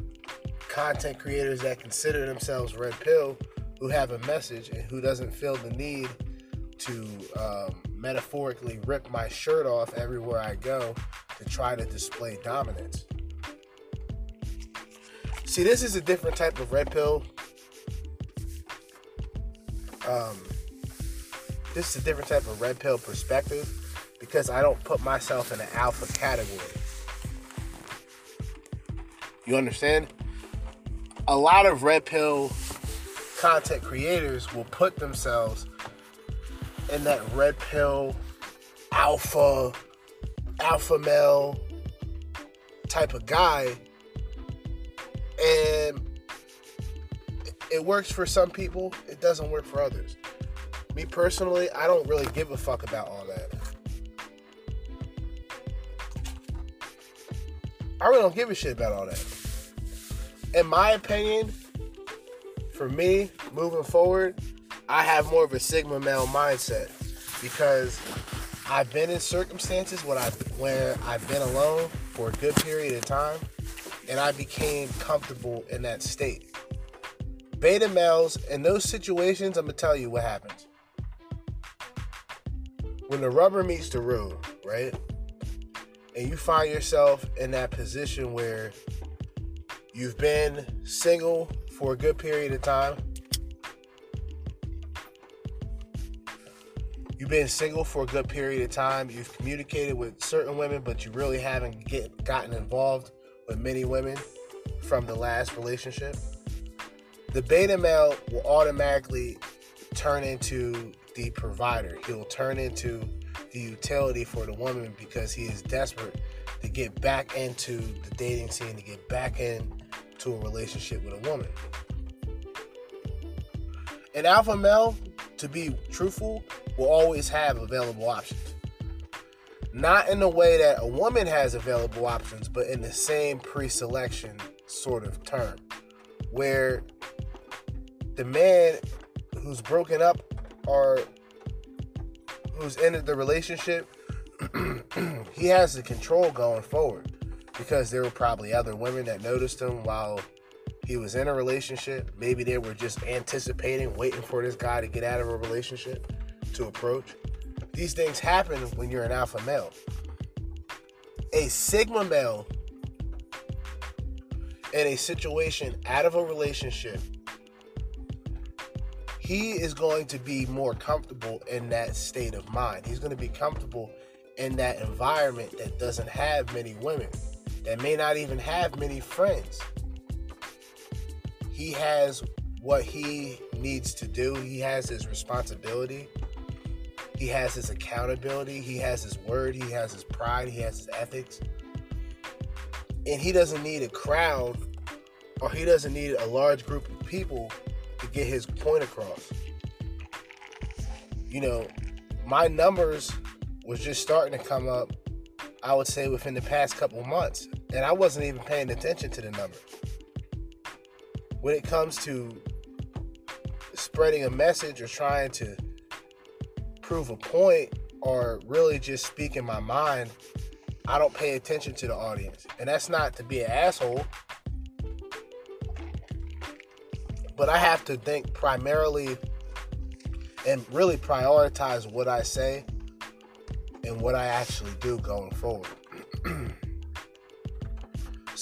Speaker 1: content creators that consider themselves red pill who have a message and who doesn't feel the need to um, metaphorically rip my shirt off everywhere I go to try to display dominance. See, this is a different type of red pill. Um, this is a different type of red pill perspective because I don't put myself in an alpha category. You understand? A lot of red pill content creators will put themselves in that red pill alpha alpha male type of guy. And it works for some people it doesn't work for others. Me personally i don't really give a fuck about all that. I really don't give a shit about all that in my opinion for me, moving forward, I have more of a Sigma male mindset because I've been in circumstances when I where I've been alone for a good period of time, and I became comfortable in that state. Beta males in those situations, I'm gonna tell you what happens. When the rubber meets the road, right? And you find yourself in that position where you've been single for a good period of time. You've been single for a good period of time. You've communicated with certain women, but you really haven't get, gotten involved with many women from the last relationship. The beta male will automatically turn into the provider. He'll turn into the utility for the woman because he is desperate to get back into the dating scene, to get back in a relationship with a woman. An alpha male, to be truthful, will always have available options. Not in the way that a woman has available options, but in the same pre selection sort of term, where the man who's broken up or who's ended the relationship, he has the control going forward because there were probably other women that noticed him while he was in a relationship. Maybe they were just anticipating, waiting for this guy to get out of a relationship to approach. These things happen when you're an alpha male. A sigma male in a situation out of a relationship, he is going to be more comfortable in that state of mind. He's going to be comfortable in that environment that doesn't have many women that may not even have many friends. He has what he needs to do, he has his responsibility, he has his accountability, he has his word, he has his pride, he has his ethics. And he doesn't need a crowd or he doesn't need a large group of people to get his point across. You know, my numbers was just starting to come up, I would say within the past couple months. And I wasn't even paying attention to the numbers. When it comes to spreading a message or trying to prove a point or really just speaking my mind, I don't pay attention to the audience. And that's not to be an asshole. But I have to think primarily and really prioritize what I say and what I actually do going forward.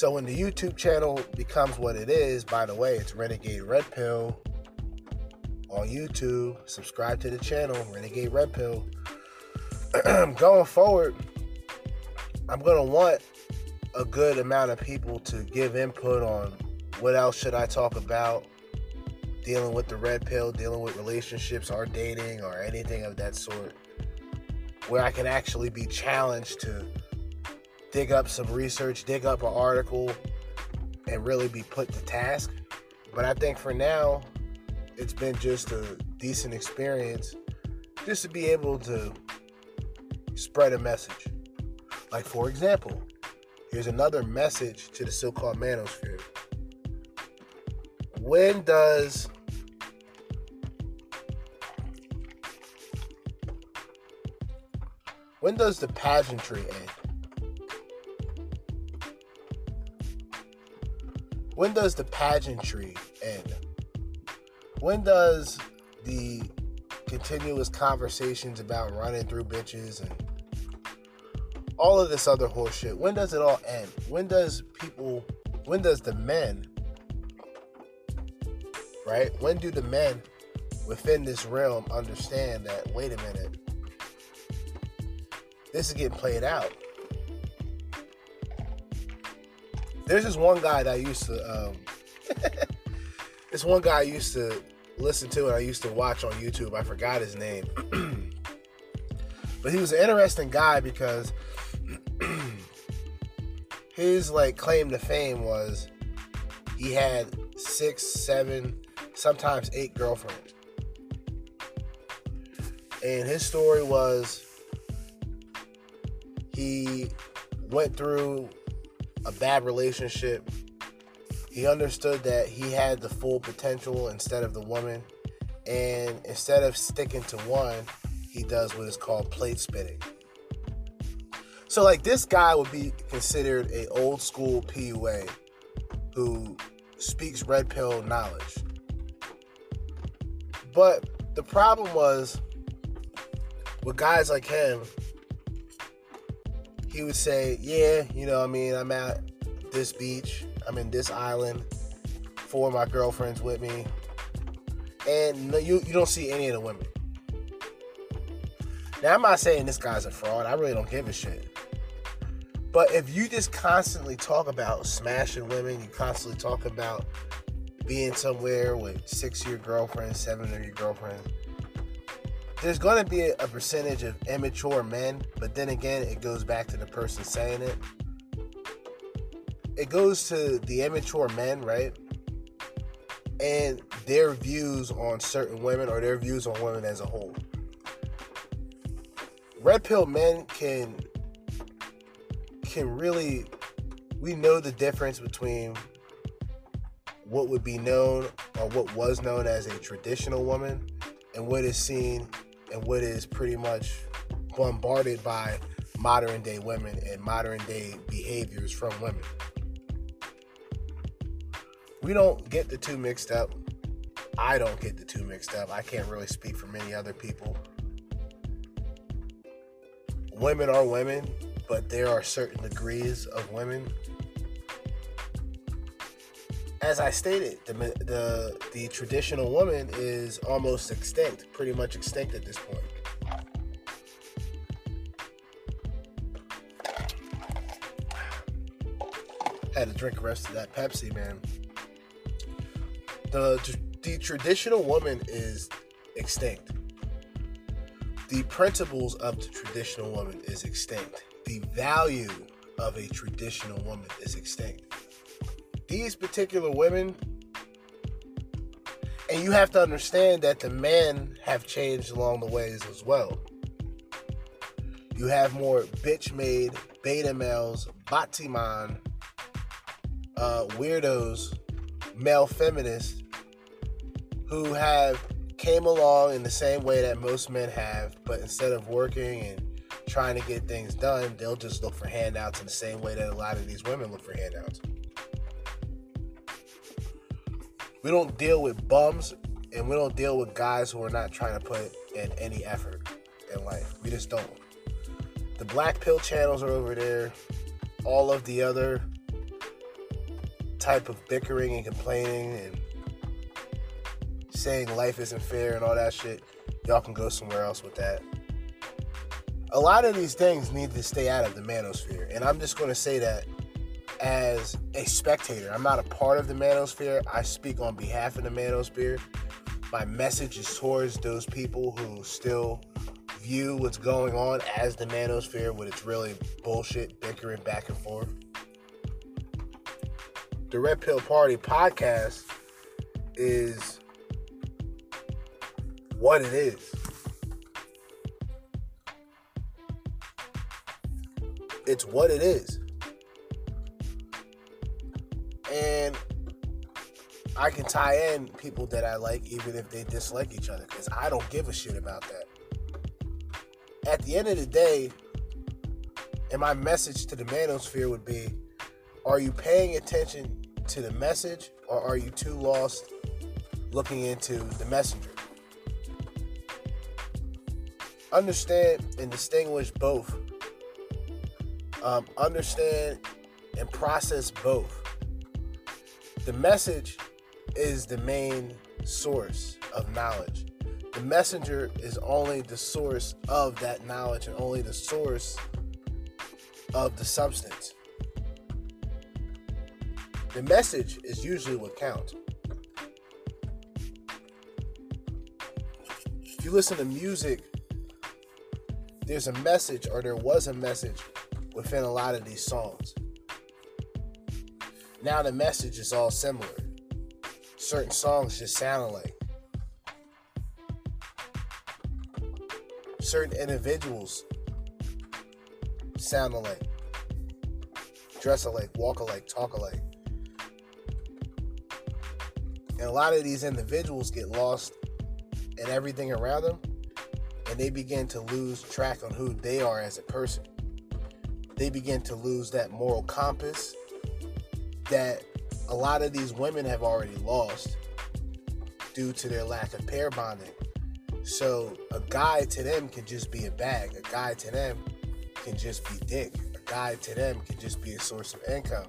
Speaker 1: So when the YouTube channel becomes what it is, by the way, it's Renegade Red Pill on YouTube. Subscribe to the channel, Renegade Red Pill. going forward, I'm gonna want a good amount of people to give input on what else should I talk about, dealing with the red pill, dealing with relationships or dating or anything of that sort where I can actually be challenged to dig up some research, dig up an article, and really be put to task. But I think for now, it's been just a decent experience just to be able to spread a message. Like, for example, here's another message to the so called manosphere. When does When does the pageantry end? When does the pageantry end? When does the continuous conversations about running through bitches and all of this other horseshit, when does it all end? When does people, when does the men, right? When do the men within this realm understand that, wait a minute, this is getting played out. There's this one guy that I used to, um, this one guy I used to listen to and I used to watch on YouTube. I forgot his name. but he was an interesting guy because his like claim to fame was he had six, seven, sometimes eight girlfriends. And his story was he went through a bad relationship. He understood that he had the full potential instead of the woman. And instead of sticking to one, he does what is called plate spinning. So like this guy would be considered a old school PUA who speaks red pill knowledge. But the problem was with guys like him, he would say, Yeah, you know, I mean, I'm at this beach, I'm in this island, four of my girlfriends with me, and no, you, you don't see any of the women. Now, I'm not saying this guy's a fraud, I really don't give a shit. But if you just constantly talk about smashing women, you constantly talk about being somewhere with six of your girlfriends, seven of your girlfriends, there's going to be a percentage of immature men, but then again, it goes back to the person saying it. It goes to the immature men, right? And their views on certain women or their views on women as a whole. Red pill men can can really we know the difference between what would be known or what was known as a traditional woman and what is seen and what is pretty much bombarded by modern day women and modern day behaviors from women. We don't get the two mixed up. I don't get the two mixed up. I can't really speak for many other people. Women are women, but there are certain degrees of women as I stated, the, the the traditional woman is almost extinct, pretty much extinct at this point. Had to drink the rest of that Pepsi, man. The the traditional woman is extinct. The principles of the traditional woman is extinct. The value of a traditional woman is extinct. These particular women, and you have to understand that the men have changed along the ways as well. You have more bitch made beta males, batiman, uh, weirdos, male feminists who have came along in the same way that most men have, but instead of working and trying to get things done, they'll just look for handouts in the same way that a lot of these women look for handouts. We don't deal with bums and we don't deal with guys who are not trying to put in any effort in life. We just don't. The black pill channels are over there. All of the other type of bickering and complaining and saying life isn't fair and all that shit, y'all can go somewhere else with that. A lot of these things need to stay out of the manosphere. And I'm just going to say that as a spectator. I'm not a part of the manosphere. I speak on behalf of the manosphere. My message is towards those people who still view what's going on as the manosphere when it's really bullshit, bickering back and forth. The Red Pill Party podcast is what it is. It's what it is. And I can tie in people that I like even if they dislike each other because I don't give a shit about that. At the end of the day, and my message to the manosphere would be are you paying attention to the message or are you too lost looking into the messenger? understand and distinguish both. Um, understand and process both. The message is the main source of knowledge. The messenger is only the source of that knowledge and only the source of the substance. The message is usually what counts. If you listen to music there's a message or there was a message within a lot of these songs. Now the message is all similar. Certain songs just sound alike. Certain individuals sound alike, dress alike, walk alike, talk alike. And a lot of these individuals get lost in everything around them and they begin to lose track on who they are as a person. They begin to lose that moral compass that a lot of these women have already lost due to their lack of pair bonding. So a guy to them can just be a bag. A guy to them can just be dick. A guy to them can just be a source of income.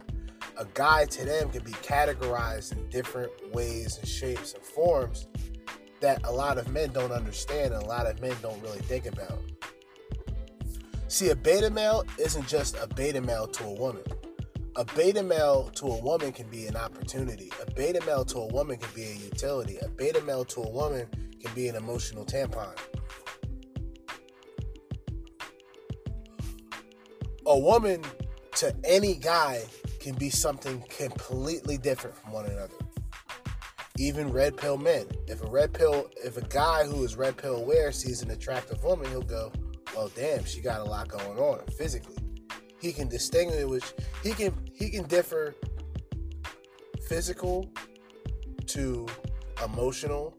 Speaker 1: A guy to them can be categorized in different ways and shapes and forms that a lot of men don't understand and a lot of men don't really think about. See, a beta male isn't just a beta male to a woman. A beta male to a woman can be an opportunity. A beta male to a woman can be a utility. A beta male to a woman can be an emotional tampon. A woman to any guy can be something completely different from one another even red pill men. If a red pill, if a guy who is red pill aware sees an attractive woman, he'll go, "Well, damn, she got a lot going on physically." He can distinguish. He can he can differ physical to emotional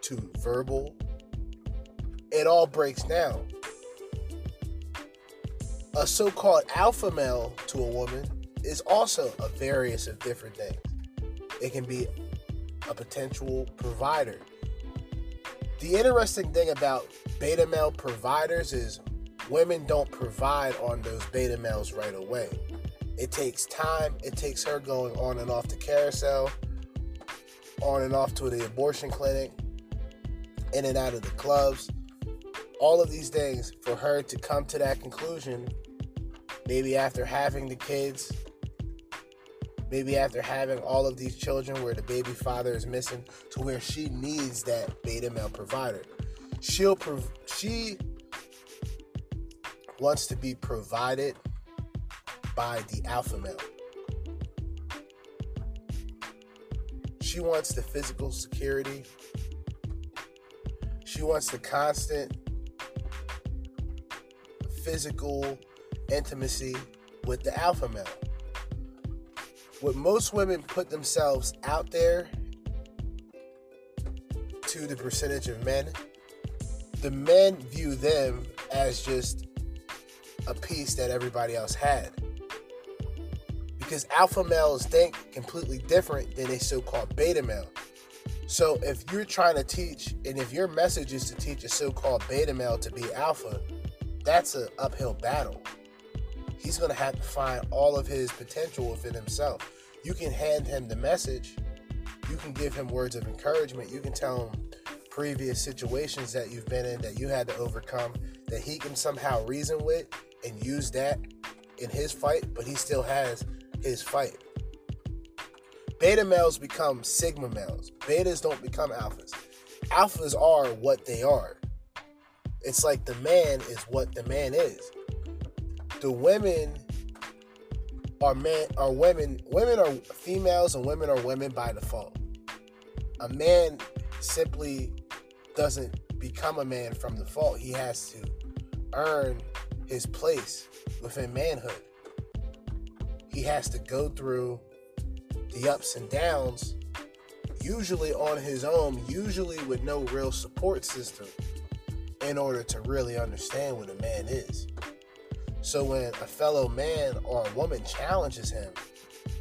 Speaker 1: to verbal. It all breaks down. A so-called alpha male to a woman is also a various of different things it can be a potential provider. The interesting thing about beta male providers is women don't provide on those beta males right away. It takes time, it takes her going on and off the carousel, on and off to the abortion clinic, in and out of the clubs. All of these things for her to come to that conclusion, maybe after having the kids Maybe after having all of these children where the baby father is missing to where she needs that beta male provider. She'll prov- she wants to be provided by the alpha male. She wants the physical security. She wants the constant physical intimacy with the alpha male. What most women put themselves out there to the percentage of men, the men view them as just a piece that everybody else had. Because alpha males think completely different than a so called beta male. So if you're trying to teach, and if your message is to teach a so called beta male to be alpha, that's an uphill battle. He's going to have to find all of his potential within himself. You can hand him the message, you can give him words of encouragement, you can tell him previous situations that you've been in that you had to overcome that he can somehow reason with and use that in his fight, but he still has his fight. Beta males become sigma males. Betas don't become alphas. Alphas are what they are. It's like the man is what the man is. The women are men are women women are females and women are women by default. A man simply doesn't become a man from default. He has to earn his place within manhood. He has to go through the ups and downs, usually on his own, usually with no real support system in order to really understand what a man is. So when a fellow man or a woman challenges him,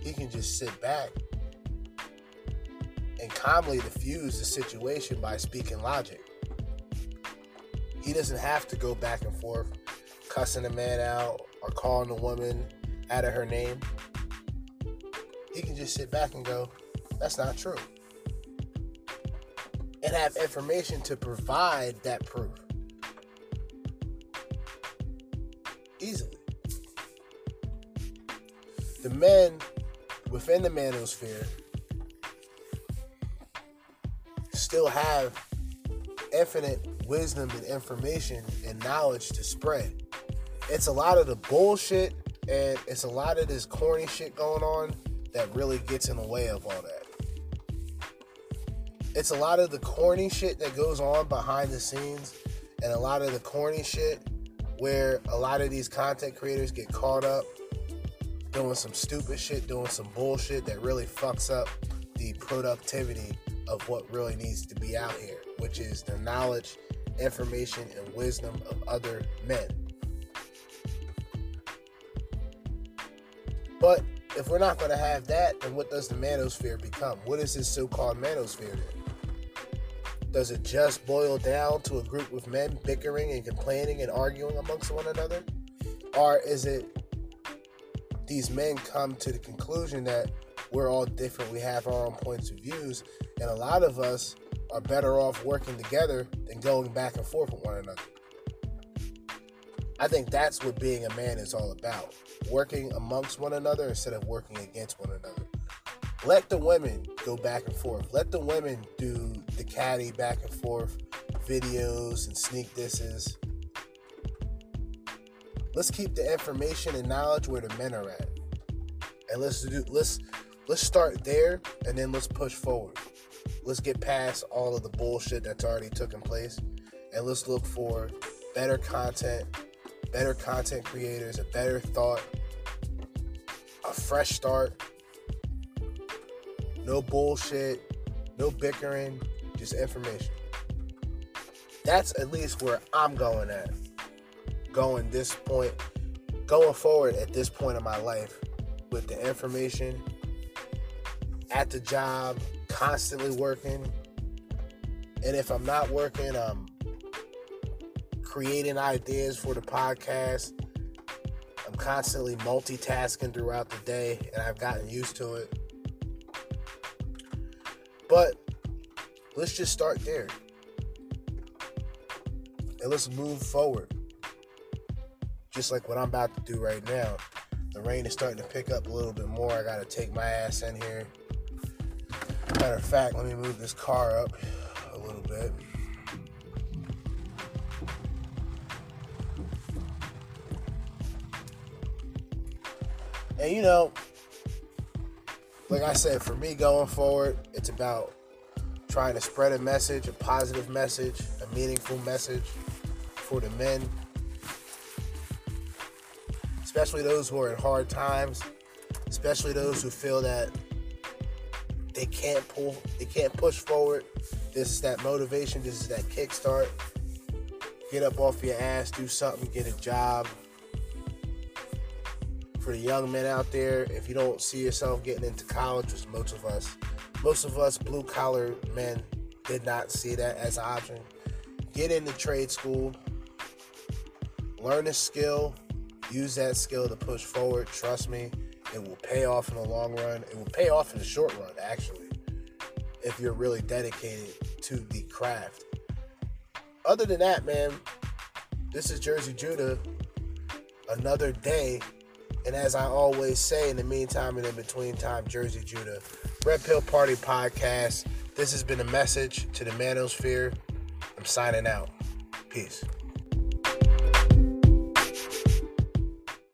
Speaker 1: he can just sit back and calmly diffuse the situation by speaking logic. He doesn't have to go back and forth, cussing a man out or calling a woman out of her name. He can just sit back and go, that's not true. And have information to provide that proof. easily. The men within the manosphere still have infinite wisdom and information and knowledge to spread. It's a lot of the bullshit and it's a lot of this corny shit going on that really gets in the way of all that. It's a lot of the corny shit that goes on behind the scenes and a lot of the corny shit where a lot of these content creators get caught up doing some stupid shit, doing some bullshit that really fucks up the productivity of what really needs to be out here, which is the knowledge, information, and wisdom of other men. But if we're not going to have that, then what does the manosphere become? What is this so called manosphere then? Does it just boil down to a group of men bickering and complaining and arguing amongst one another? Or is it these men come to the conclusion that we're all different, we have our own points of views, and a lot of us are better off working together than going back and forth with one another. I think that's what being a man is all about. Working amongst one another instead of working against one another. Let the women go back and forth. Let the women do the caddy back and forth videos and sneak disses. Let's keep the information and knowledge where the men are at. And let's do let's let's start there and then let's push forward. Let's get past all of the bullshit that's already taken place and let's look for better content, better content creators, a better thought, a fresh start no bullshit, no bickering, just information. That's at least where I'm going at. Going this point, going forward at this point in my life with the information at the job, constantly working. And if I'm not working, I'm creating ideas for the podcast. I'm constantly multitasking throughout the day, and I've gotten used to it. But let's just start there. And let's move forward. Just like what I'm about to do right now. The rain is starting to pick up a little bit more. I gotta take my ass in here. Matter of fact, let me move this car up a little bit. And you know, like I said, for me going forward, it's about trying to spread a message, a positive message, a meaningful message for the men, especially those who are in hard times, especially those who feel that they can't pull, they can't push forward. This is that motivation, this is that kickstart. Get up off your ass, do something, get a job. For the young men out there, if you don't see yourself getting into college, which most of us, most of us blue collar men did not see that as an option. Get into trade school, learn a skill, use that skill to push forward. Trust me, it will pay off in the long run. It will pay off in the short run, actually, if you're really dedicated to the craft. Other than that, man, this is Jerzee Judah. Another day. And as I always say, in the meantime and in between time, Jerzee Judah. Red Pill Party Podcast. This has been a message to the manosphere. I'm signing out. Peace.